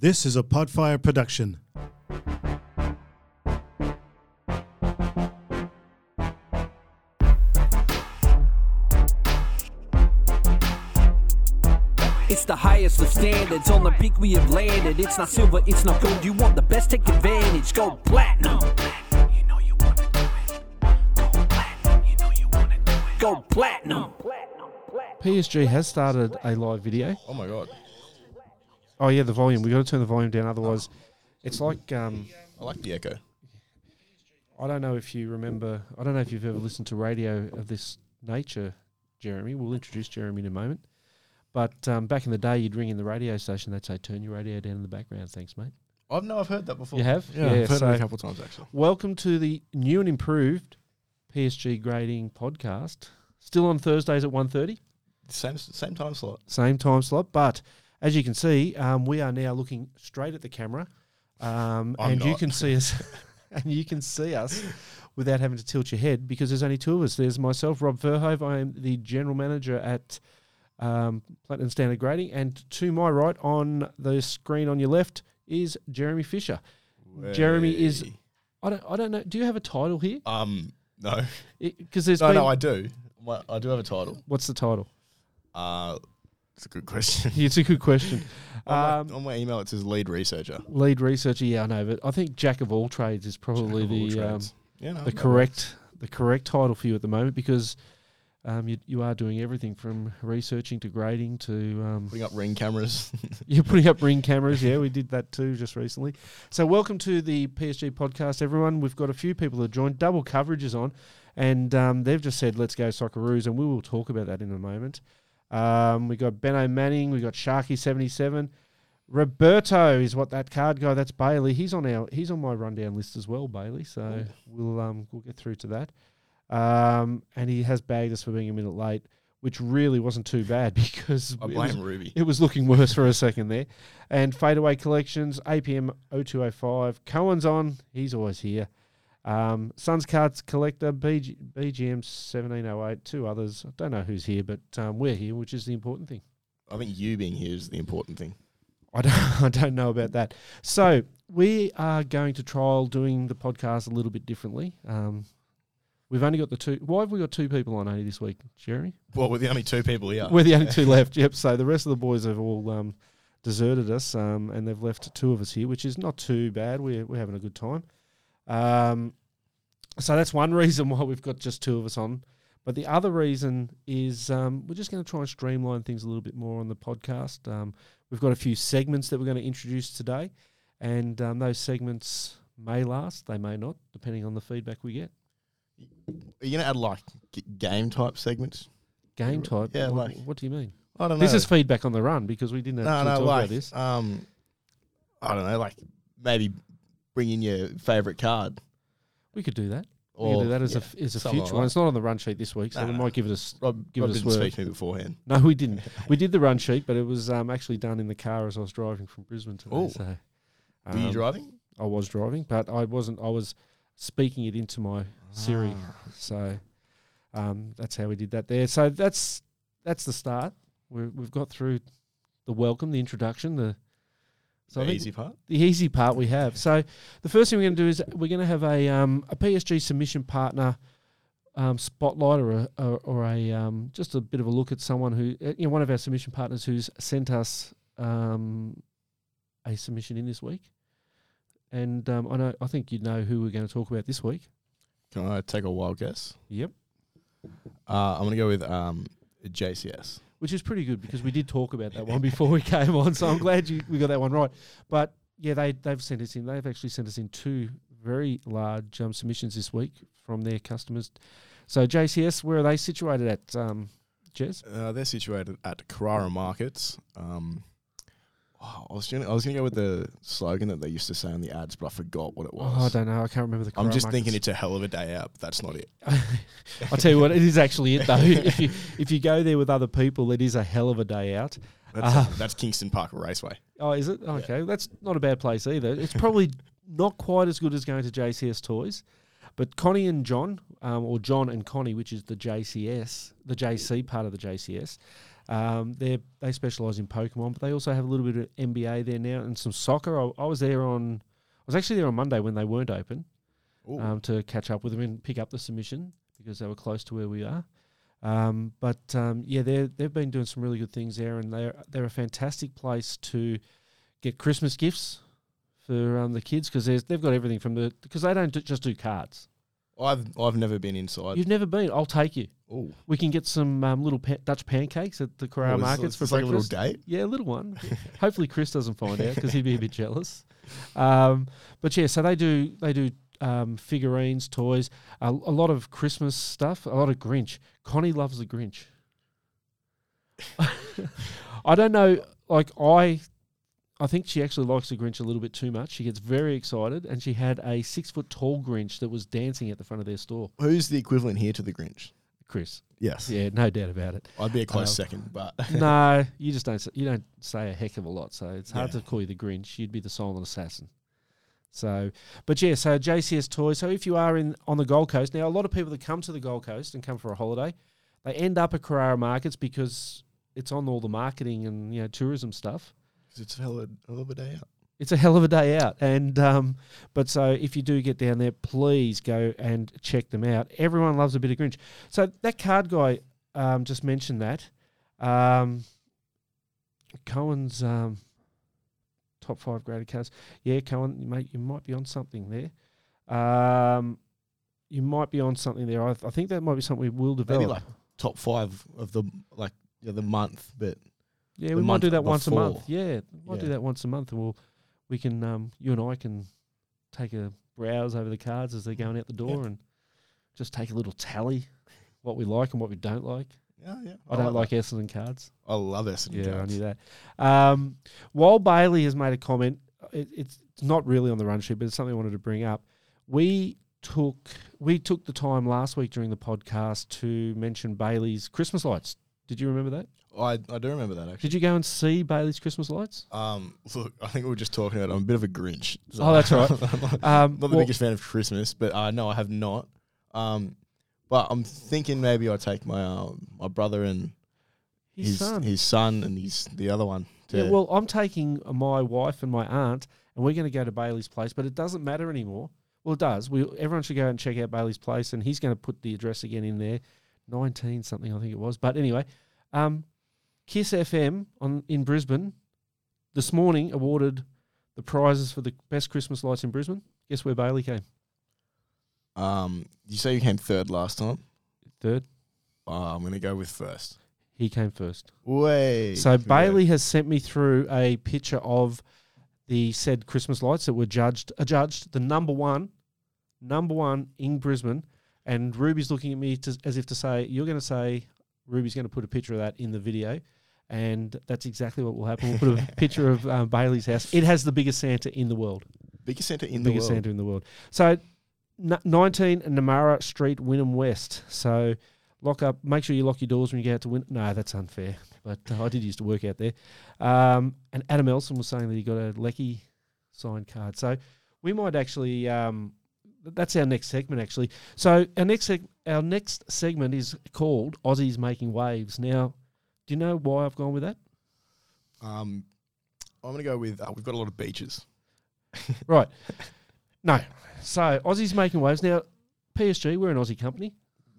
This is a Podfire production. It's the highest of standards. On the peak we have landed. It's not silver, it's not gold. You want the best, take advantage. Go platinum. Go platinum. PSG has started a live video. Oh my god, Oh yeah, the volume. We got to turn the volume down, otherwise, it's like um, I like the echo. I don't know if you remember. I don't know if you've ever listened to radio of this nature, Jeremy. We'll introduce Jeremy in a moment. But um, back in the day, you'd ring in the radio station. They'd say, "Turn your radio down in the background." Thanks, mate. I've no, I've heard that before. You have? Yeah, I've heard so it a couple of times actually. welcome to the new and improved PSG grading podcast. Still on Thursdays at 1.30. Same same time slot. same time slot. But as you can see, um, we are now looking straight at the camera, um, and you can see us, and you can see us without having to tilt your head because there's only two of us. There's myself, Rob Verhove. I am the general manager at um, Platinum Standard Grading, and to my right on the screen on your left is Jeremy Fisher. Jeremy is- I don't, I don't know. Do you have a title here? Um no Because there's no been, no I do. I do have a title. what's the title? Uh, it's a good question. It's a good question. on, Um, my, on my email it says lead researcher. lead researcher, yeah, I know, but I think jack of all trades is probably Jack of all the um, yeah, no, the correct the correct title for you at the moment because um, you you are doing everything from researching to grading to um. Putting up ring cameras. you're putting up ring cameras. Yeah, we did that too just recently. So welcome to the PSG podcast, everyone. We've got a few people that joined. Double coverage is on, and um, they've just said let's go Socceroos, and we will talk about that in a moment. Um, we got Benno Manning, we got Sharky seventy seven. Roberto is what that card guy. That's Bailey. He's on our. He's on my rundown list as well, Bailey. So we'll um we'll get through to that. Um, and he has bagged us for being a minute late, which really wasn't too bad because I it was- blame Ruby. it was looking worse for a second there. And fadeaway collections, APM 0205. Cohen's on. He's always here. Um, Suns Cards Collector, BG, BGM 1708. Two others. I don't know who's here, but um, we're here, which is the important thing. I think you being here is the important thing. I don't, I don't know about that. So we are going to trial doing the podcast a little bit differently. Um, we've only got the two. Why have we got two people on only this week, Jeremy? Well, we're the only two people here. We're the only two left. Yep. So the rest of the boys have all um, deserted us, um, and they've left two of us here, which is not too bad. We're we're having a good time. Um, so that's one reason why we've got just two of us on. But the other reason is um, we're just going to try and streamline things a little bit more on the podcast. Um, we've got a few segments that we're going to introduce today, and um, those segments may last, they may not, depending on the feedback we get. Are you gonna add like g- game type segments? Game type. Yeah, Wh- like- what do you mean? I don't know. This is feedback on the run because we didn't no actually no talk like about this. um, I don't know like maybe bring in your favorite card. We could do that. we could do that as yeah, a as a something future like one. It's not on the run sheet this week, so No, we might give it a. s- Rob, give Rob it a didn't swerve. speak to me beforehand. No, we didn't. we did the run sheet, but it was um, actually done in the car as I was driving from Brisbane today. Oh. So, Were you um, driving? I was driving, but I wasn't. I was speaking it into my Siri. Ah. So um, that's how we did that there. So that's that's the start. We're, we've got through the welcome, the introduction, the so the easy part. the easy part we have. So the first thing we're going to do is we're going to have a um, a PSG submission partner um, spotlight or a or, or a um, just a bit of a look at someone who uh, you know one of our submission partners who's sent us um, a submission in this week. And um, I know I think you know who we're going to talk about this week. Can I take a wild guess? Yep. Uh, I'm gonna go with um, JCS. Which is pretty good because we did talk about that one before we came on, so I'm glad you we got that one right. But yeah, they they've sent us in. They've actually sent us in two very large um, submissions this week from their customers. So JCS, where are they situated at? Um, Jez? Uh, they're situated at Carrara Markets. Um, oh, I was gonna I was gonna go with the slogan that they used to say on the ads, but I forgot what it was. Oh, I don't know. I can't remember the. I'm just thinking it's a hell of a day out. But that's not it. I'll tell you what, it is actually it though. if you if you go there with other people, it is a hell of a day out. That's, Uh, that's Kingston Park Raceway. Oh, is it? Okay, that's not a bad place either. It's probably not quite as good as going to JCS Toys, but Connie and John, um, or John and Connie, which is the JCS, the JC part of the JCS, Um, they they specialise in Pokemon, but they also have a little bit of NBA there now and some soccer. I, I was there on I was actually there on Monday when they weren't open um, to catch up with them and pick up the submission because they were close to where we are. Um, but um, yeah, they they've been doing some really good things there, and they're they're a fantastic place to get Christmas gifts for um, the kids because they've got everything from the because they don't do, just do cards. I've I've never been inside. You've never been? I'll take you. Oh, We can get some um, little pa- Dutch pancakes at the Carrara markets for like a little breakfast. date. Yeah, a little one. Hopefully, Chris doesn't find out because he'd be a bit jealous. Um, but yeah, so they do they do um, figurines, toys, a, a lot of Christmas stuff, a lot of Grinch. Connie loves the Grinch. I don't know, like I. I think she actually likes the Grinch a little bit too much. She gets very excited, and she had a six foot tall Grinch that was dancing at the front of their store. Who's the equivalent here to the Grinch? Chris, Yes, yeah, no doubt about it. I'd be a close Um, second, but no, you just don't. s- You don't say a heck of a lot, so it's hard Yeah. to call you the Grinch. You'd be the silent assassin. So, but yeah, so JCS Toys. So if you are in on the Gold Coast now, a lot of people that come to the Gold Coast and come for a holiday, they end up at Carrara Markets because it's on all the marketing and you know tourism stuff. It's a hell of, a hell of a day out. It's a hell of a day out, and um, but so if you do get down there, please go and check them out. Everyone loves a bit of Grinch. So that card guy um, just mentioned that. Um, Cohen's um, top five graded cards. Yeah, Cohen, mate, you might be on something there. Um, you might be on something there. I, I think that might be something we will develop. Maybe like top five of the like the month, but Yeah, we might do that once a month. Yeah, we might do that once a month, and we'll we can um you and I can take a browse over the cards as they're going out the door and just take a little tally what we like and what we don't like. yeah, yeah. I don't love like that. Essendon cards. I love Essendon Yeah, cards. I knew that. Um, while Bailey has made a comment, it, it's not really on the run sheet, but it's something I wanted to bring up. We took we took the time last week during the podcast to mention Bailey's Christmas lights. Did you remember that? I I do remember that actually. Did you go and see Bailey's Christmas lights? Um, look, I think we were just talking about. I'm a bit of a Grinch. so Oh, that's right. I'm not, Um, not the well- biggest fan of Christmas, but uh, no, I have not. Um, but I'm thinking maybe I take my uh, my brother and His, his son. his son and his the other one. To, Yeah, well, I'm taking my wife and my aunt, and we're going to go to Bailey's place, but it doesn't matter anymore. Well, it does. We everyone should go and check out Bailey's place, and he's going to put the address again in there, nineteen something I think it was. But anyway, um, KIIS FM on in Brisbane this morning awarded the prizes for the best Christmas lights in Brisbane. Guess where Bailey came um, you say you came third last time. third. Uh, I'm gonna go with first. He came first. Way. So Bailey has sent me through a picture of the said Christmas lights that were judged, adjudged the number one, number one in Brisbane, and Ruby's looking at me to, as if to say, "You're going to say Ruby's going to put a picture of that in the video." And that's exactly what will happen. We'll put a picture of um, Bailey's house. It has the biggest Santa in the world. biggest centre in the biggest world. Santa in the world. So, n- 19 Namara Street, Wynnum West. So, lock up. Make sure you lock your doors when you get out to Win. No, that's unfair. But uh, I did used to work out there. Um, and Adam Elson was saying that he got a Leckie signed card. So, we might actually. Um, that's our next segment, actually. So, our next seg- our next segment is called Aussies Making Waves. Now, do you know why I've gone with that? Um, I'm gonna go with. Uh, we've got a lot of beaches. Right. No. So Aussies making waves now. PSG, we're an Aussie company,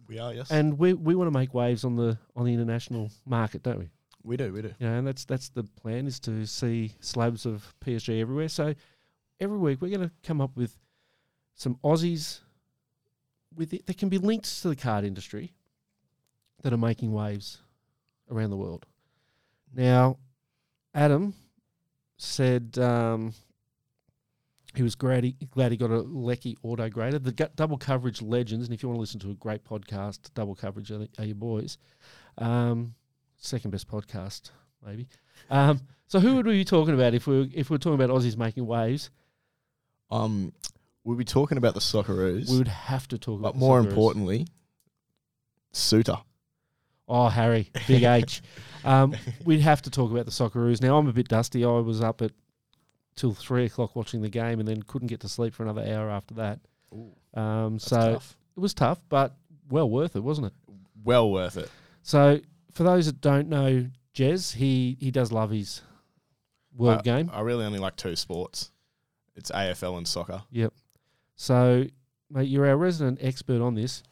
We are yes, and we we want to make waves on the on the international market, don't we? we do. We do. You know, and that's that's the plan is to see slabs of PSG everywhere. So every week we're going to come up with some Aussies with it that can be linked to the card industry that are making waves around the world. Now, Adam said um, he was glad he, glad he got a Leckie auto grader. The double coverage legends, and if you want to listen to a great podcast, double coverage are, are your boys. Um, second best podcast, maybe. Um, so who would we be talking about if we were, if we were talking about Aussies making waves? Um, we'll be talking about the Socceroos, We would have to talk about. but the more Socceroos. importantly, Souttar. Oh, Harry, Big H. Um, we'd have to talk about the Socceroos. Now, I'm a bit dusty. I was up at till three o'clock watching the game and then couldn't get to sleep for another hour after that. Um, so tough. it was tough, but well worth it, wasn't it? Well worth it. So for those that don't know Jez, he he does love his world I- game. I really only like two sports. It's AFL and soccer. Yep. So, mate, you're our resident expert on this.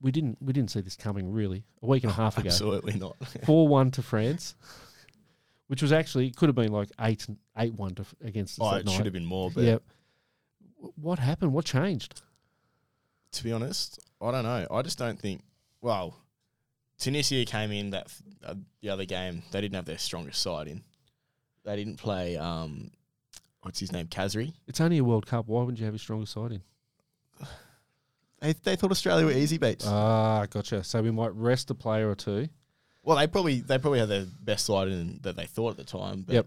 We didn't we didn't see this coming really a week and a half ago. Absolutely not. Four one to France, which was actually could have been like eight eight one to against us oh, it night. should have been more, but Yep. What happened? What changed? to be honest, I don't know. I just don't think. Well, Tunisia came in that uh, the other game. They didn't have their strongest side in. They didn't play. Um, what's his name? Khazri. It's only a World Cup. Why wouldn't you have your strongest side in? They they thought Australia were easy beats. Ah, gotcha. So we might rest a player or two. well, they probably they probably had their best side in that they thought at the time. But Yep.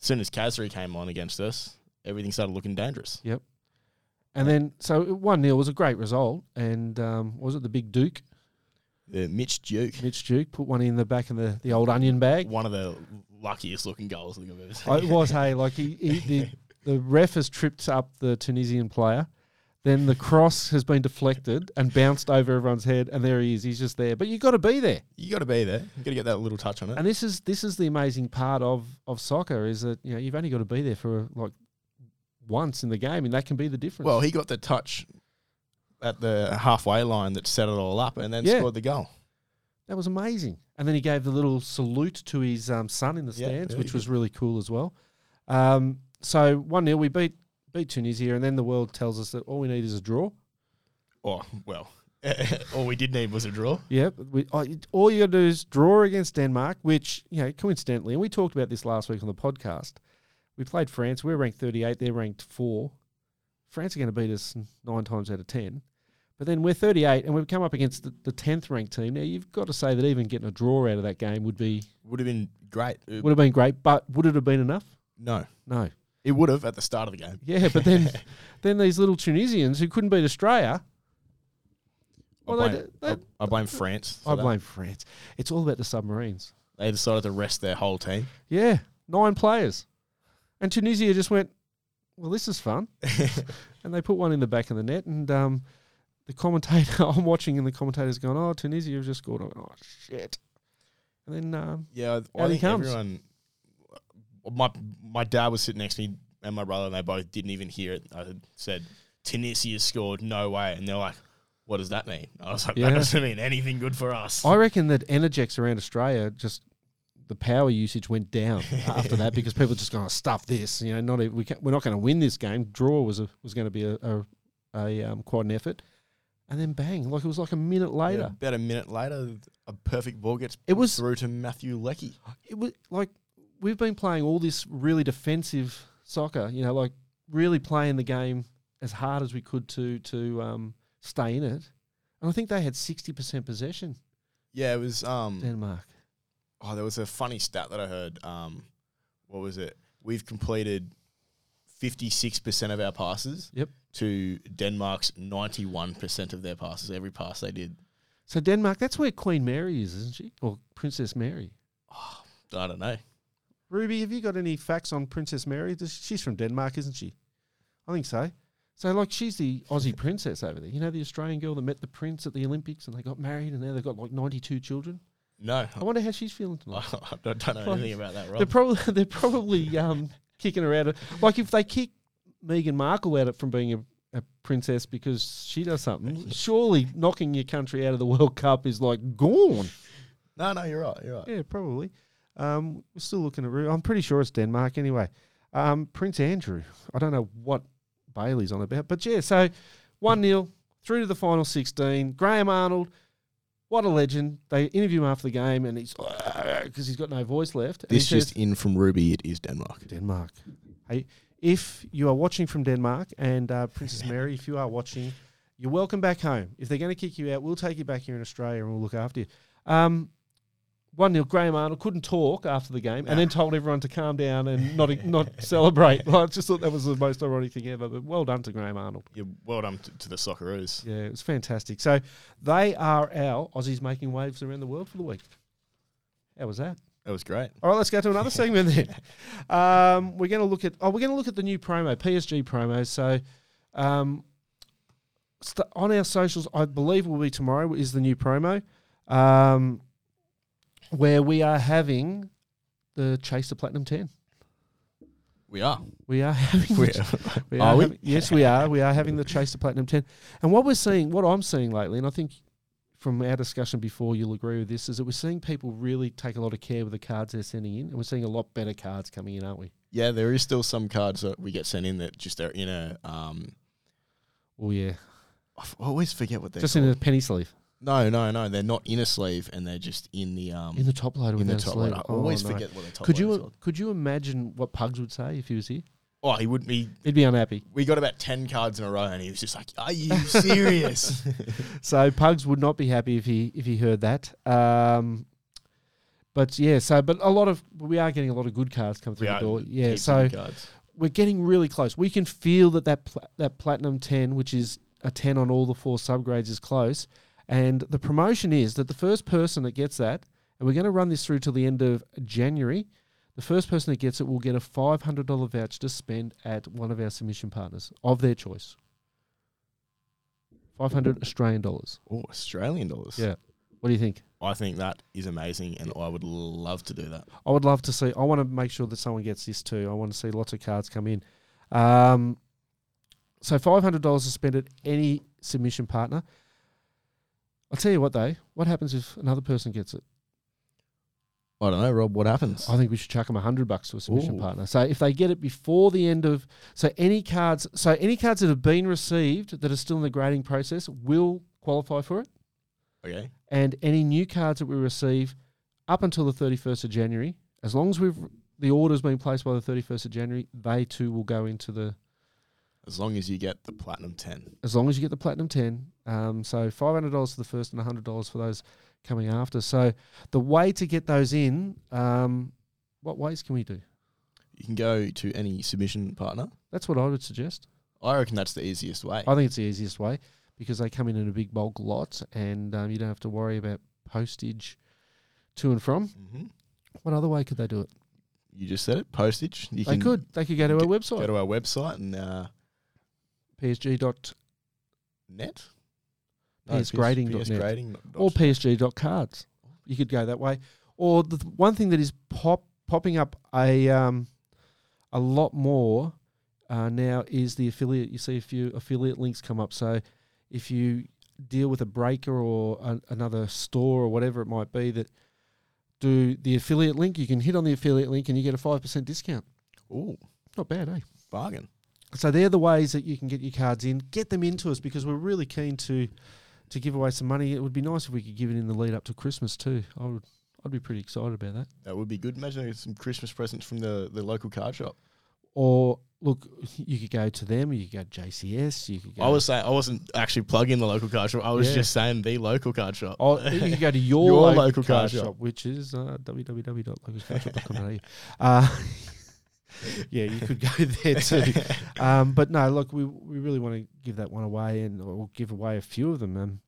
as soon as Khazri came on against us, everything started looking dangerous. Yep. And then, so 1 0 was a great result. And um, was it the big Duke? The Mitch Duke, Mitch Duke put one in the back of the, the old onion bag. one of the luckiest looking goals I think I've ever seen. Oh, it was, hey, like he, he the, the ref has tripped up the Tunisian player. Then the cross has been deflected and bounced over everyone's head, and there he is. He's just there. But you got to be there. You got to be there. You got to get that little touch on it. And this is this is the amazing part of of soccer is that you know you've only got to be there for like once in the game, and that can be the difference. Well, he got the touch at the halfway line that set it all up, and then Yeah. scored the goal. that was amazing. And then he gave the little salute to his um, son in the Yeah, stands, which was really cool as well. Um, so one 0 we beat beat Tunisia, and then the world tells us that all we need is a draw. Oh well, all we did need was a draw. Yep. We, all you- all you got to do is draw against Denmark, which, you know, coincidentally, and we talked about this last week on the podcast. We played France. We're ranked 38. They're ranked 4. France are going to beat us nine times out of 10. But then we're 38 and we've come up against the, the 10th ranked team. Now, you've got to say that even getting a draw out of that game would be Would have been great. Uh, would have been great, but would it have been enough? no, No. it would have at the start of the game. Yeah, but then then these little Tunisians who couldn't beat Australia, I Well, they blame, d- they- I, I blame France. I that. blame France. It's all about the submarines. They decided to rest their whole team. Yeah, nine players. And Tunisia just went, well, this is fun. and they put one in the back of the net. And um, the commentator, I'm watching, and the commentator's going, oh, Tunisia have just scored. I went, oh, shit. And then, um, yeah, I he think comes. everyone. My my dad was sitting next to me and my brother, and they both didn't even hear it. I said Tunisia scored, no way, and they're like, "What does that mean?" I was like, Yeah. "That doesn't mean anything good for us." I reckon that Energex around Australia just. The power usage went down after that because people just going to stuff this. You know, not even, we we're not going to win this game. Draw was a, was going to be a a, a um, quite an effort, and then bang, like it was like a minute Yeah, later. about a minute later, a perfect ball gets It was- through to Mathew Leckie. it was like we've been playing all this really defensive soccer, you know, like really playing the game as hard as we could to to um, stay in it. And I think they had sixty percent possession. Yeah, it was. Um, Denmark. oh, there was a funny stat that I heard. Um, what was it? We've completed fifty-six percent of our passes. Yep. To Denmark's ninety-one percent of their passes. Every pass they did. So Denmark, that's where Queen Mary is, isn't she, or Princess Mary? I don't know. Ruby, have you got any facts on Princess Mary? She's from Denmark, isn't she? I think so. So, like, she's the Aussie princess over there. You know, the Australian girl that met the prince at the Olympics and they got married and now they've got like 92 children? No, I wonder how she's feeling tonight. I don't, don't know anything about that, They're Rob. probably they're probably um, kicking her out of like if they kick Meghan Markle out of from being a, a princess because she does something. surely knocking your country out of the World Cup is like gone. no, no, you're right. You're right. Yeah, probably. Um, we're still looking at. I'm pretty sure it's Denmark anyway. Um, Prince Andrew. I don't know what Bailey's on about, but yeah. So one 0 through to the final sixteen. Graham Arnold. What a legend! They interview him after the game, and he's because he's got no voice left. This says- just in from Ruby. It is Denmark. Denmark. Hey, if you are watching from Denmark and uh, Princess Mary, if you are watching, you're welcome back home. If they're going to kick you out, we'll take you back here in Australia and we'll look after you. Um, one 0 Graham Arnold couldn't talk after the game, and then told everyone to calm down and not not celebrate. I just thought that was the most ironic thing ever. But well done to Graham Arnold. Yeah, well done to, to the Socceroos. Yeah, it was fantastic. So they are our Aussies making waves around the world for the week. How was that? That was great. All right, let's go to another segment then. Um, we're going to look at oh, we're going to look at the new promo, PSG promo. So, um, st- on our socials, I believe will be tomorrow is the new promo. Um, where we are having the Chase the Platinum 10. We are. We are having. We the- we Are are we? having- yes, we are. We are having the Chase the Platinum 10. And what we're seeing, what I'm seeing lately, and I think from our discussion before, you'll agree with this, is that we're seeing people really take a lot of care with the cards they're sending in, and we're seeing a lot better cards coming in, aren't we? Yeah, there is still some cards that we get sent in that just are in a. Um, Oh yeah, I always forget what they're just called. in a penny sleeve, no, no, no. They're not in a sleeve, and they're just in the um in the top loader in the without a top sleeve. loader. I Oh, always no. forget what the top Could loader's you called. could you imagine what Pugs would say if he was here? Oh, he wouldn't be. He'd be unhappy. We got about ten cards in a row, and he was just like, "Are you serious?" So Pugs would not be happy if he if he heard that. Um, but yeah, so but a lot of we are getting a lot of good cards come through the door. Yeah, Heaps so good cards. we're getting really close. We can feel that that pla- that platinum ten, which is a ten on all the four subgrades, is close. And the promotion is that the first person that gets that, and we're going to run this through till the end of January. The first person that gets it will get a five hundred dollar voucher to spend at one of our submission partners of their choice. Five hundred Australian dollars. Oh, Australian dollars. Yeah. What do you think? I think that is amazing, and I would love to do that. I would love to see. I want to make sure that someone gets this too. I want to see lots of cards come in. Um, so five hundred dollars to spend at any submission partner. I'll tell you what though. What happens if another person gets it? I don't know, Rob. What happens? I think we should chuck them a hundred bucks to a submission Ooh. partner. So if they get it before the end of, so any cards, so any cards that have been received that are still in the grading process will qualify for it, Okay. and any new cards that we receive up until the thirty first of January, as long as we've the order's been placed by the thirty first of January, they too will go into the. As long as you get the platinum ten. As long as you get the platinum ten, um, so five hundred dollars for the first and hundred dollars for those coming after. So the way to get those in, um, what ways can we do? You can go to any submission partner. That's what I would suggest. I reckon that's the easiest way. I think it's the easiest way because they come in in a big bulk lot, and um, you don't have to worry about postage to and from. hmm What other way could they do it? You just said it. Postage. You they could. They could go to our website. Go to our website and uh, PSG dot net. PSgrading.net. PSgrading dot- or PSG.cards. You could go that way. Or the th- one thing that is pop popping up a um, a lot more uh, now is the affiliate. You see a few affiliate links come up. So if you deal with a breaker or a, another store or whatever it might be that do the affiliate link, you can hit on the affiliate link and you get a five percent discount. Ooh, Not bad, eh? bargain. So they're the ways that you can get your cards in. Get them into us because we're really keen to to give away some money. It would be nice if we could give it in the lead up to Christmas too. I would I'd be pretty excited about that. That would be good. Imagine some Christmas presents from the, the local card shop. Or look, you could go to them. You could go to JCS. You could go. I was saying I wasn't actually plugging the local card shop. I was Yeah. just saying the local card shop. Oh, you could go to your, Your local, local card card shop, shop. which is uh, www.localcardshop.com.au. Uh, yeah, you could go there too. Um, but no, look, we we really want to give that one away and or give away a few of them um,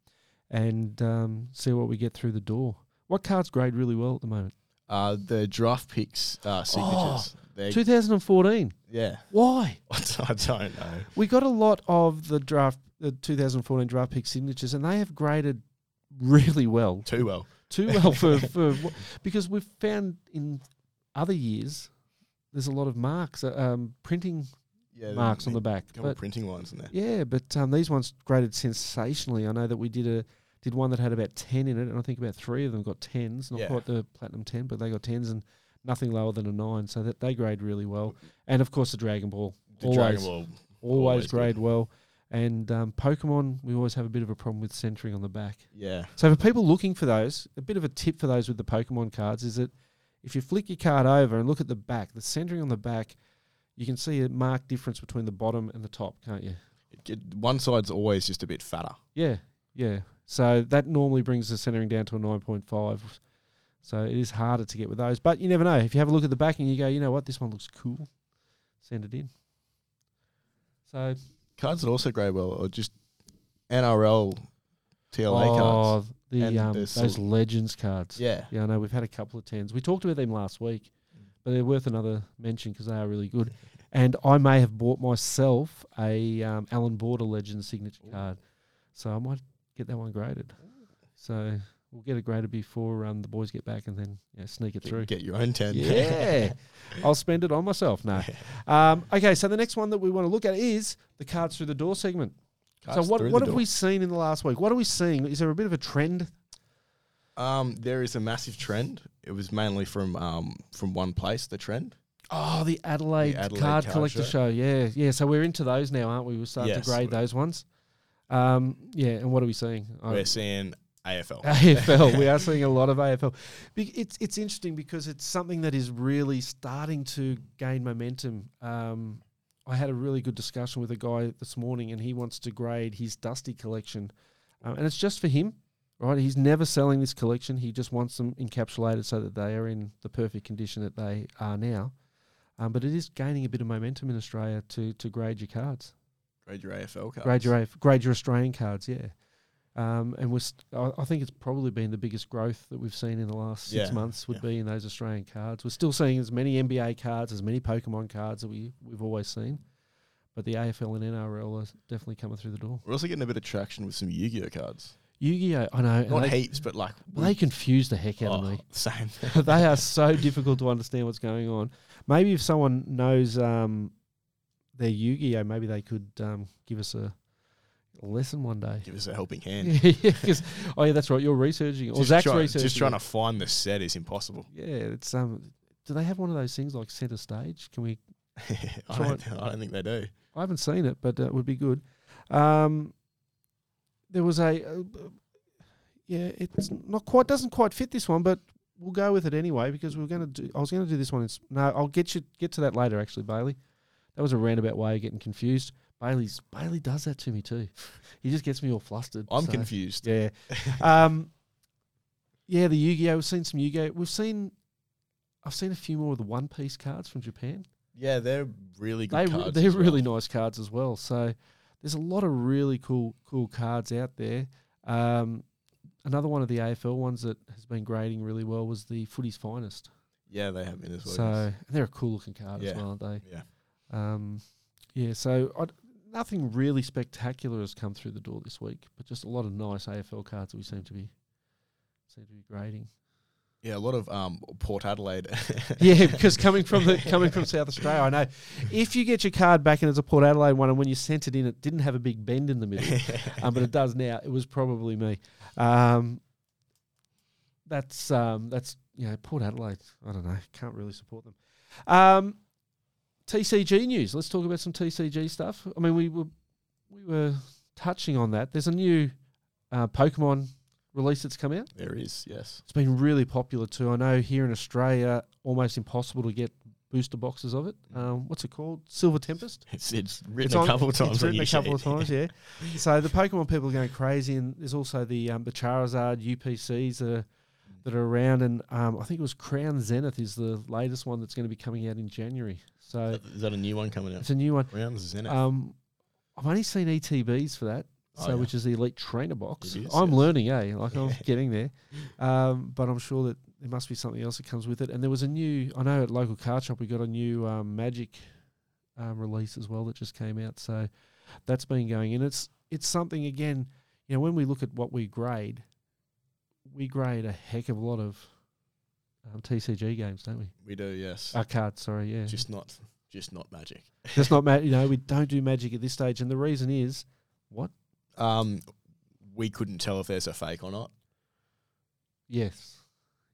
and um, see what we get through the door. What cards grade really well at the moment? Uh, the draft picks uh, signatures. They're 2014. yeah. Why? I don't know. We got a lot of the draft, the 2014 draft pick signatures, and they have graded really well. Too well. too well for, for because we've found in other years there's a lot of marks, uh, um, printing Yeah. marks on the back. couple But printing lines in there. yeah, but um, these ones graded sensationally. I know that we did a did one that had about ten in it, and I think about three of them got tens. Not Yeah. quite the platinum ten, but they got tens and nothing lower than a nine. So that they grade really well. And of course the Dragon Ball, The always Dragon Ball. always, always good. grade well. And um, Pokemon, we always have a bit of a problem with centering on the back. Yeah. So for people looking for those, a bit of a tip for those with the Pokemon cards is that if you flick your card over and look at the back, the centering on the back, you can see a marked difference between the bottom and the top, can't you? It one side's always just a bit fatter. Yeah, yeah. So that normally brings the centering down to a 9.5. So it is harder to get with those. But you never know. If you have a look at the back and you go, you know what, this one looks cool, send it in. So Cards that also grade well are just NRL TLA oh, cards. The um, those legends cards. Yeah. Yeah, I know we've had a couple of tens. We talked about them last week, but they're worth another mention because they are really good. And I may have bought myself a um, Allan Border Legend signature Ooh. card, so I might get that one graded. So we'll get it graded before um, the boys get back, and then yeah, sneak it Get, through. get your own ten. Yeah, I'll spend it on myself. No. Um, okay, so the next one that we want to look at is the cards through the door segment. So what what have door. we seen in the last week? What are we seeing? Is there a bit of a trend? Um, there is a massive trend. It was mainly from um from one place. The trend. Oh, the Adelaide, Adelaide card, card collector show. show. Yeah, yeah. So we're into those now, aren't we? We're starting Yes, to grade those ones. Um, yeah, and what are we seeing? We're seeing AFL. AFL. we are seeing a lot of AFL. It's it's interesting because it's something that is really starting to gain momentum. Um, I had a really good discussion with a guy this morning, and he wants to grade his Dusty collection, um, and it's just for him. Right, he's never selling this collection. He just wants them encapsulated so that they are in the perfect condition that they are now. Um, but it is gaining a bit of momentum in Australia to to grade your cards. Grade your AFL cards. Grade your AF grade your Australian cards, yeah. Um, and we're st- I think it's probably been the biggest growth that we've seen in the last six Yeah, months would yeah. be in those Australian cards. We're still seeing as many NBA cards, as many Pokemon cards that we we've always seen, but the AFL and NRL are definitely coming through the door. We're also getting a bit of traction with some Yu-Gi-Oh cards. Yu-Gi-Oh, I know, Not they, heaps, but like they confuse the heck out of oh, me. Same. they are so difficult to understand what's going on. Maybe if someone knows um, their Yu-Gi-Oh, maybe they could um, give us a lesson one day. Give us a helping hand. yeah, oh yeah, that's right. You're researching, or Just Zach's try- researching. Just trying to find the set is impossible. Yeah, it's um. Do they have one of those things like center stage? Can we? I, don't, I don't think they do. I haven't seen it, but uh, it would be good. Um, there was a, uh, yeah, it's not quite doesn't quite fit this one, but we'll go with it anyway because we are going to do. I was going to do this one. In, no, I'll get you get to that later. Actually, Bailey, that was a roundabout way of getting confused. Bailey's Bailey does that to me too. He just gets me all flustered. I'm so- confused. Yeah. um, yeah, the Yu-Gi-Oh. We've seen some Yu-Gi-Oh. We've seen. I've seen a few more of the One Piece cards from Japan. Yeah, they're really good re- cards. they're well. really nice cards as well. So there's a lot of really cool cool cards out there. Um, another one of the AFL ones that has been grading really well was the Footy's Finest. Yeah, they have been as well. so yes. they're a cool looking card as well, aren't they? yeah. Um, yeah, so I'd, nothing really spectacular has come through the door this week, but just a lot of nice AFL cards that we seem to be seem to be grading. Yeah, a lot of um, Port Adelaide. yeah, because coming from the coming from South Australia, I know if you get your card back and it's a Port Adelaide one, and when you sent it in, it didn't have a big bend in the middle, um, but it does now. It was probably me. Um, that's um, that's you know Port Adelaide. I don't know. Can't really support them. TCG news. Let's talk about some TCG stuff. I mean, we were we were touching on that. There's a new uh, Pokemon release that's come out. there is, yes. It's been really popular too. I know here in Australia, almost impossible to get booster boxes of it. Um, what's it called? Silver Tempest. It's it's written It's a couple of times. It's written a couple of times, yeah. so the Pokemon people are going crazy, and there's also the um, the Charizard UPCs that are that are around, and um, I think it was Crown Zenith is the latest one that's going to be coming out in January. So Is that a new one coming out? it's a new one. Crown Zenith. Um, I've only seen ETBs for that, Oh, so yeah. which is the Elite Trainer box. Is, I'm yes. learning, eh? Like I'm getting there, um, but I'm sure that there must be something else that comes with it. And there was a new, I know at local card shop we got a new um, Magic um, release as well that just came out. So that's been going, and it's it's something again. You know, when we look at what we grade, we grade a heck of a lot of um, TCG games, don't we? we do, yes. Uh, cards, sorry, yeah. just not, just not magic. That's not magic. you know we don't do magic at this stage, and the reason is what? Um, we couldn't tell if there's a fake or not. Yes,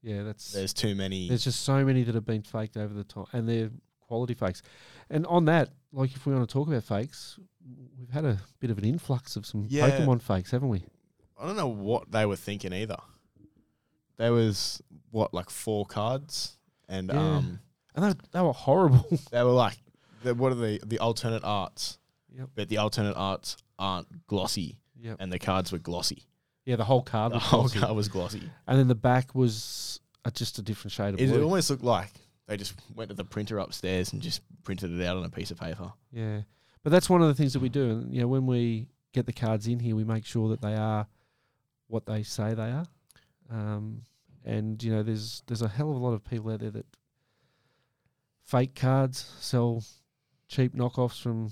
yeah, that's There's too many. There's just so many that have been faked over the time, and they're quality fakes. And on that, like if we want to talk about fakes, we've had a bit of an influx of some Yeah. Pokemon fakes, haven't we? I don't know what they were thinking either. There was what like four cards, and Yeah. um, And they, they were horrible. they were like, the, what are the the alternate arts? yep. But the alternate arts aren't glossy, Yep. and the cards were glossy. Yeah, the whole card The was whole glossy. card was glossy. and then the back was uh, just a different shade of It, blue. almost looked like they just went to the printer upstairs and just printed it out on a piece of paper. Yeah, but that's one of the things that we do. And you know, when we get the cards in here, we make sure that they are what they say they are. Um, and you know, there's there's a hell of a lot of people out there that fake cards, sell cheap knockoffs from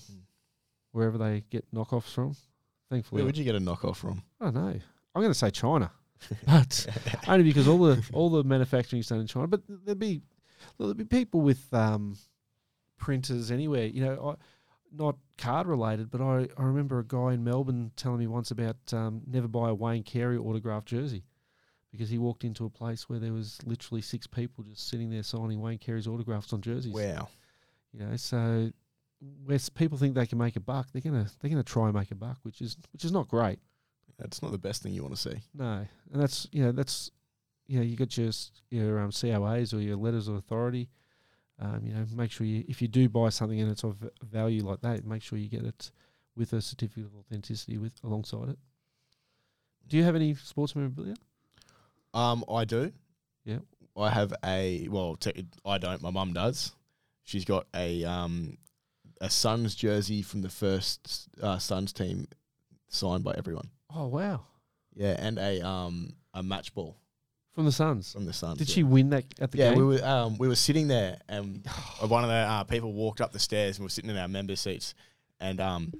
wherever they get knockoffs from. Thankfully, Where would you get a knockoff from? I don't know. I'm going to say China. but only because all the all the manufacturing is done in China. But there'd be there'd be people with um, printers anywhere. You know, I, not card related, but I, I remember a guy in Melbourne telling me once about um, never buy a Wayne Carey autographed jersey because he walked into a place where there was literally six people just sitting there signing Wayne Carey's autographs on jerseys. Wow. You know, so where people think they can make a buck, they're gonna they're gonna try and make a buck, which is which is not great. That's not the best thing you want to see. No, and that's you know that's you know you got your your um, COAs or your letters of authority. Um, you know, make sure you if you do buy something and it's of value like that, make sure you get it with a certificate of authenticity with alongside it. Do you have any sports memorabilia? Um, I do. Yeah. I have a well. Te- I don't. My mum does. She's got a um, a Suns jersey from the first uh, Suns team, signed by everyone. Oh wow, Yeah, and a um a match ball from the Suns. from the Suns. Did yeah. she win that at the yeah, game? we were um, we were sitting there, and one of the uh, people walked up the stairs, and we were sitting in our member seats, and um,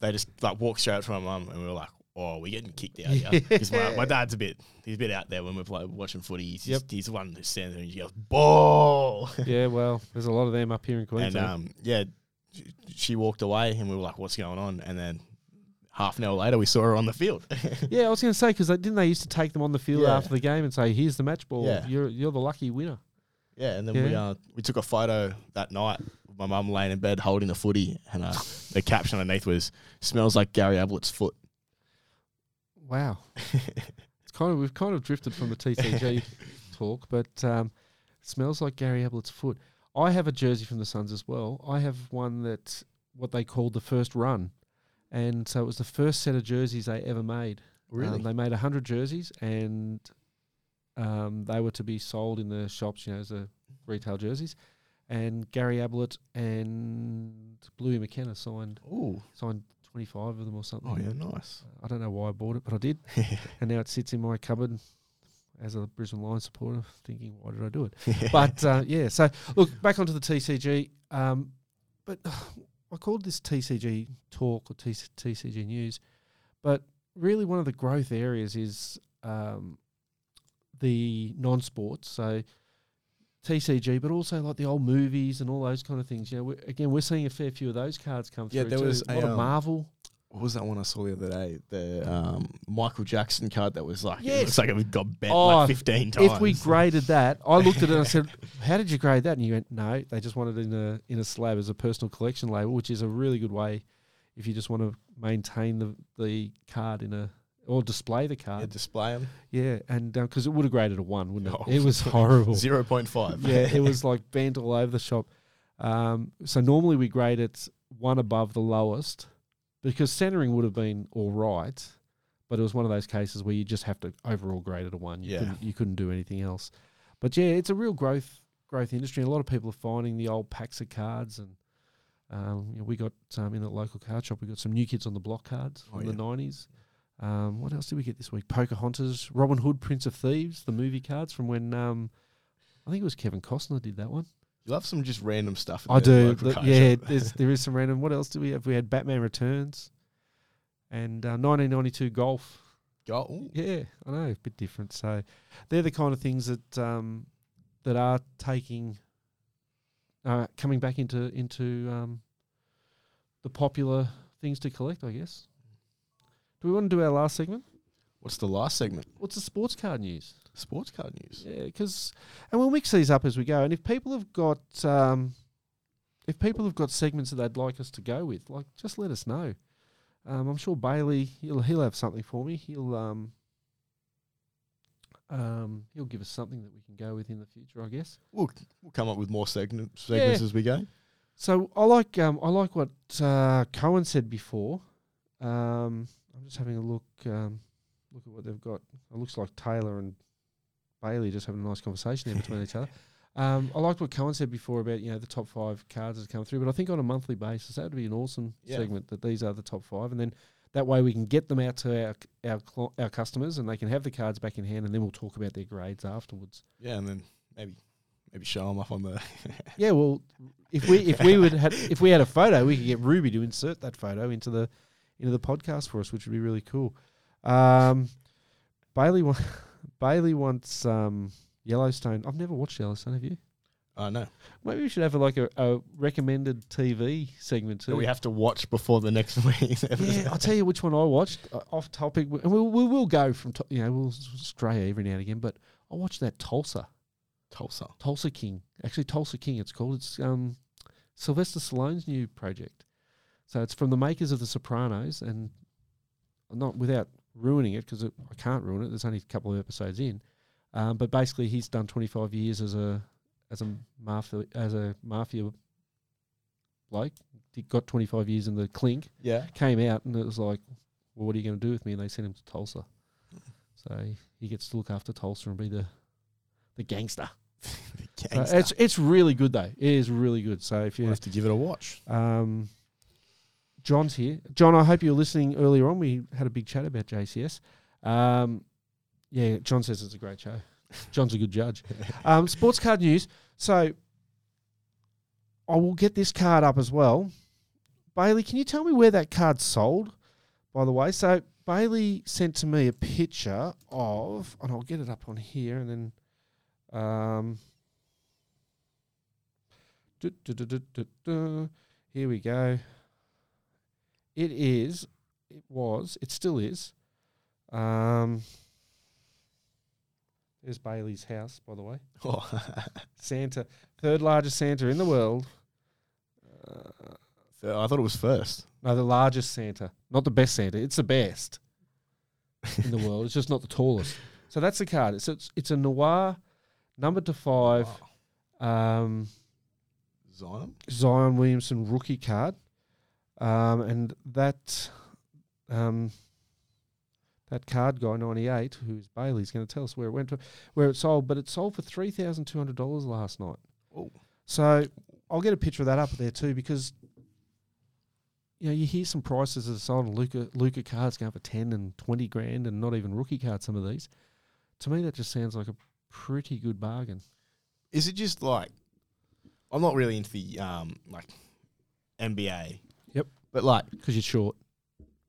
they just like walked straight up to my mum, and we were like, "Oh, we're getting kicked out here." Because my, my dad's a bit, he's a bit out there when we're play, watching footy. He's, Yep. just, he's the one who stands there and he goes, "Ball!" yeah, well, there's a lot of them up here in and Queensland. um, yeah, she- she walked away, and we were like, "What's going on?" And then half an hour later, we saw her on the field. yeah, I was going to say because didn't they used to take them on the field Yeah. after the game and say, "Here's the match ball. Yeah. You're you're the lucky winner." Yeah, and then we Yeah. uh, we took a photo that night. with My mum laying in bed holding the footy, and uh, the caption underneath was "Smells like Gary Ablett's foot." Wow. it's kind of we've kind of drifted from the TCG talk, but um, smells like Gary Ablett's foot. I have a jersey from the Suns as well. I have one that what they called the first run, and so it was the first set of jerseys they ever made. Um, they made hundred jerseys, and um, they were to be sold in the shops, you know, as a retail jerseys. And Gary Ablett and Bluey McKenna signed Ooh. signed twenty five of them or something. Oh yeah, nice. I don't know why I bought it, but I did and now it sits in my cupboard as a Brisbane Lions supporter, thinking, why did I do it? But uh, yeah, so look back onto the TCG. Um, but I called this TCG talk or TC, TCG news, but really one of the growth areas is um, the non-sports. So TCG, but also like the old movies and all those kind of things. You know, we again, we're seeing a fair few of those cards come Yeah, through. there too. was a lot a, of um, Marvel. what was that one I saw the other day? The um, Michael Jackson card that was like, Yes. it looks like it got bent Oh, like fifteen times. If we graded that, I looked at it and I said, "How did you grade that?" And you went, "No, they just wanted it in a in a slab as a personal collection label, which is a really good way if you just want to maintain the the card in a or display the yeah, display them Yeah, and because it would have graded a one, wouldn't it? Oh. It was horrible. zero point five. yeah, it was like bent all over the shop. Um, so normally we grade it one above the lowest because centering would have been all right, but it was one of those cases where you just have to overall grade it a one. You Yeah. couldn't, you couldn't do anything else. But yeah, it's a real growth growth industry. A lot of people are finding the old packs of cards, and um, you know, we got um, in a local card shop. We got some new kids on the block cards Oh, from yeah. the nineties. Um, what else did we get this week? Pocahontas, Robin Hood, Prince of Thieves, the movie cards from when um, I think it was Kevin Costner did that one. You love some just random stuff. in I do. The- yeah, there's, there is some random. What else do we have? We had Batman Returns and uh, 1992 Golf. Go, ooh. Yeah, I know, a bit different. So they're the kind of things that um, that are taking uh, coming back into into um, the popular things to collect. I guess. Do we want to do our last segment? What's the last segment? What's the sports card news? Sports card news. Yeah, because and we'll mix these up as we go. And if people have got um, if people have got segments that they'd like us to go with, like just let us know. Um, I'm sure Bailey he'll he'll have something for me. He'll um, um, he'll give us something that we can go with in the future, I guess. We'll we'll come up with more segment, segments Yeah. as we go. So I like um, I like what uh, Cohen said before. Um, I'm just having a look um, look at what they've got. It looks like Taylor and Bailey just having a nice conversation there between each other. Um, I liked what Cohen said before about you know the top five cards that come through, but I think on a monthly basis that would be an awesome Yeah. segment that these are the top five, and then that way we can get them out to our our cl- our customers and they can have the cards back in hand, and then we'll talk about their grades afterwards. Yeah, and then maybe maybe show them off on the. Yeah, well, if we if we would had if we had a photo, we could get Ruby to insert that photo into the into the podcast for us, which would be really cool. Um, Bailey wa- Bailey wants um, Yellowstone. I've never watched Yellowstone. Have you? Uh, no. Maybe we should have a, like a, a recommended TV segment too. That we have to watch before the next week. yeah, I'll tell you which one I watched. Uh, off topic, and we'll, we will go from to, you know we'll stray every now and again. But I watched that Tulsa, Tulsa. Tulsa King. Actually, Tulsa King. It's called. It's um, Sylvester Stallone's new project. So it's from the makers of The Sopranos, and not without ruining it because I can't ruin it. There's only a couple of episodes in, um, but basically he's done 25 years as a as a mafia as a mafia bloke. He got 25 years in the clink. Yeah. Came out and it was like, well, what are you going to do with me? And they sent him to Tulsa. So he gets to look after Tulsa and be the the gangster. So it's it's really good though. It is really good. So if you you have to give it a watch. um, John's here. John, I hope you were listening earlier on. We had a big chat about JCS. Um, yeah, John says it's a great show. John's a good judge. Um, sports card news. So I will get this card up as well. Bailey, can you tell me where that card sold? By the way, so Bailey sent to me a picture of, and I'll get it up on here, and then, um, here we go. It is, it was, it still is. Um, there's Bailey's house, by the way. Oh. Santa, third largest Santa in the world. Uh, So I thought it was first. no, the largest Santa, not the best Santa. It's the best in the world. It's just not the tallest. So that's the card. It's it's, it's a noir, number to five, um, Zion. Zion Williamson rookie card, um, and that um, that card guy ninety eight, who's Bailey's going to tell us where it went to, where it sold, but it sold for three thousand two hundred dollars last night. Oh. So I'll get a picture of that up there too because you know you hear some prices that are sold on Luka Luka cards going for ten and twenty grand, and not even rookie cards. Some of these, to me, that just sounds like a pretty good bargain. Is it just like I'm not really into the um like NBA. But like Because you're short.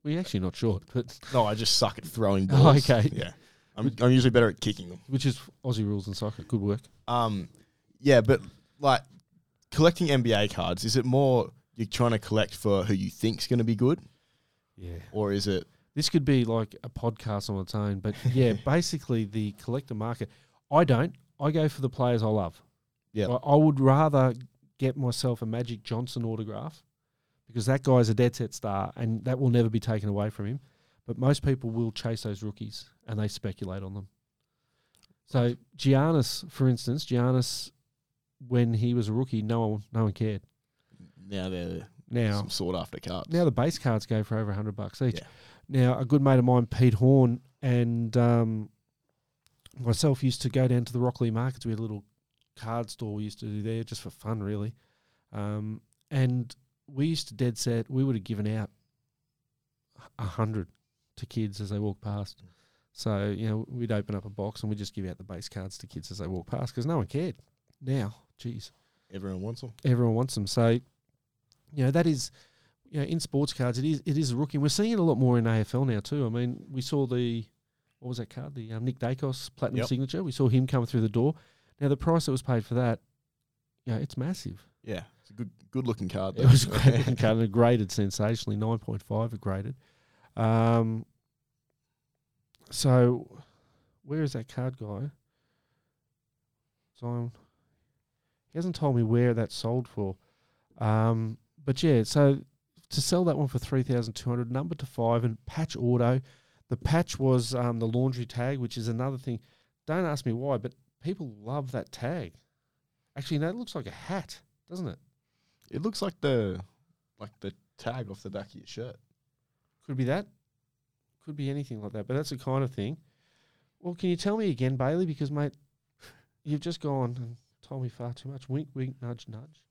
Well, you're actually not short, but no, I just suck at throwing Oh, balls. okay. Yeah. I'm I'm usually better at kicking them. which is Aussie rules in soccer. Good work. Um yeah, but like collecting NBA cards, is it more you're trying to collect for who you think's going to be good Yeah. or is it This could be like a podcast on its own, but yeah, basically the collector market. I don't. I go for the players I love. Yeah. I would rather get myself a Magic Johnson autograph because that guy's a dead set star and that will never be taken away from him. But most people will chase those rookies and they speculate on them. So Giannis, for instance, Giannis, when he was a rookie, no one, no one cared. now they're Now, some sought after cards? now the base cards go for over hundred bucks each. Yeah. Now a good mate of mine, Pete Horn, and um, myself used to go down to the Rocklea markets. We had a little card store we used to do there just for fun, really. Um, and we used to dead set. We would have given out a hundred to kids as they walk past. So you know we'd open up a box and we'd just give out the base cards to kids as they walk past because no one cared. Now, geez Everyone wants them. everyone wants them. So, you know, that is, you know, in sports cards, it is it is a rookie. We're seeing it a lot more in AFL now too. I mean, we saw the what was that card? The um, Nick Daicos platinum Yep. signature. We saw him come through the door. Now the price that was paid for that, you know, it's massive. Yeah, it's a good good looking card. It was a great looking card and it graded sensationally, nine point five it graded. Um, so where is that card guy? Zion. He hasn't told me where that sold for. Um, but yeah, so to sell that one for three thousand two hundred, number to five, and patch auto. The patch was um, the laundry tag, which is another thing. Don't ask me why, but people love that tag. Actually, no, it looks like a hat, doesn't it? It looks like the like the tag off the back of your shirt. Could be that. Could be anything like that. But that's the kind of thing. Well, can you tell me again, Bailey? Because mate, you've just gone and told me far too much. Wink, wink, nudge, nudge.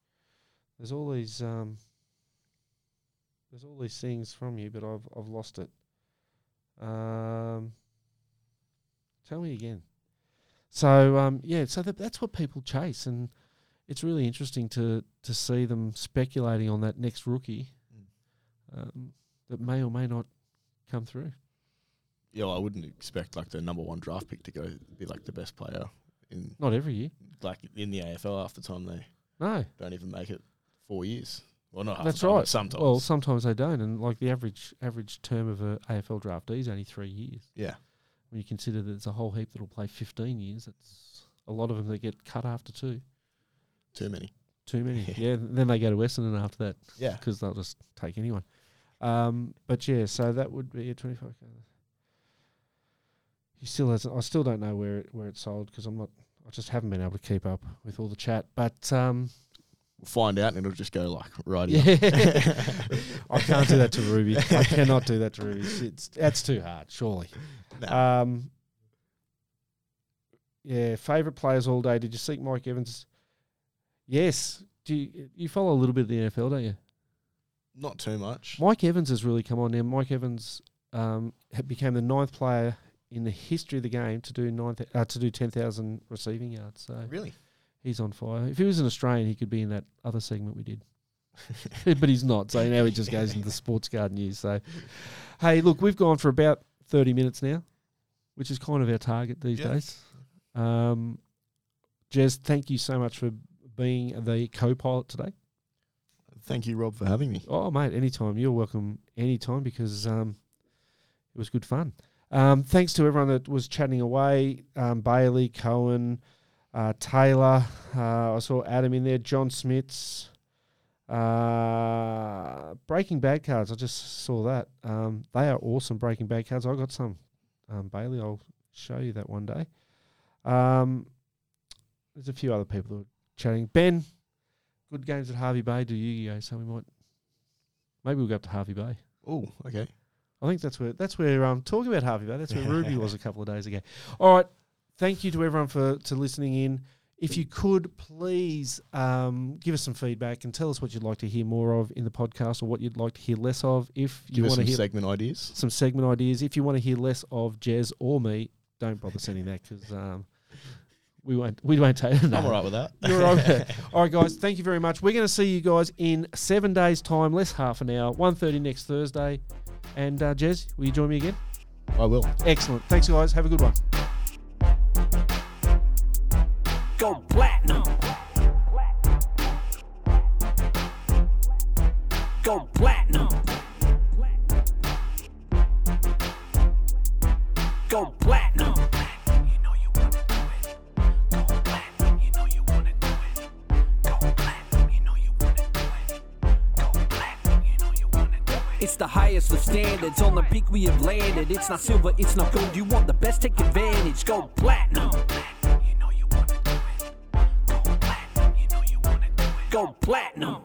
There's all these um. There's all these things from you, but I've I've lost it. Um. Tell me again. So um yeah, so that, that's what people chase, and it's really interesting to to see them speculating on that next rookie um, that may or may not come through. yeah, well, I wouldn't expect like the number one draft pick to go be like the best player in Not every year. like in the AFL after the time they No. don't even make it four years. Well, not half That's the time, right. Sometimes, Well, sometimes they don't, and like the average average term of a AFL draftee is only three years. yeah, When you consider that there's a whole heap that'll play 15 years, that's a lot of them that get cut after two. Too many. Too many. yeah. Then they go to Essendon after that Yeah, because they'll just take anyone. Um, but yeah, so that would be a 25. He still hasn't. I still don't know where it, where it's sold because I'm not. I just haven't been able to keep up with all the chat. But um, we'll find out, and it'll just go like right. yeah, I can't do that to Ruby. I cannot do that to Ruby. It's that's too hard. Surely. Nah. Um, yeah, favorite players all day. Did you seek Mike Evans? Yes. Do you, you follow a little bit of the NFL, don't you? not too much. Mike Evans has really come on now. Mike Evans um, became the ninth player in the history of the game to do nine th- uh, to do ten thousand receiving yards. So Really? he's on fire. If he was an Australian, he could be in that other segment we did. but he's not. So now he just goes into the sports guard news. So, hey, look, we've gone for about 30 minutes now, which is kind of our target these Yeah. days. Um, Jez, thank you so much for being the co pilot today. Thank you, Rob, for having me. Oh, mate, anytime. You're welcome anytime because um, it was good fun. Um, thanks to everyone that was chatting away um, Bailey, Cohen, uh, Taylor. Uh, I saw Adam in there, John Smits. Uh, Breaking Bad cards. I just saw that. Um, they are awesome Breaking Bad cards. I got some. Um, Bailey, I'll show you that one day. Um, there's a few other people chatting. Ben, good games at Hervey Bay. Do Yu-Gi-Oh, so we might maybe we'll go up to Hervey Bay. Oh, okay. I think that's where that's where um talking about Hervey Bay. That's where Ruby was a couple of days ago. All right, thank you to everyone for to listening in. If you could please um, give us some feedback and tell us what you'd like to hear more of in the podcast or what you'd like to hear less of. If you Give us want to some hear segment ideas. some segment ideas, if you want to hear less of Jez or me, don't bother sending that because um, we won't we won't take it. I'm all right with that. You're all right. All right, guys. Thank you very much. We're going to see you guys in seven days' time, less half an hour, 1.30 next Thursday. And uh, Jez, will you join me again? I will. Excellent. Thanks, guys. Have a good one. Go platinum. Go platinum. Go platinum. It's the highest of standards. On the peak we have landed. It's not silver, it's not gold. You want the best, take advantage. Go platinum. You know you wanna do it. Go platinum. You know you wanna do it. Go platinum.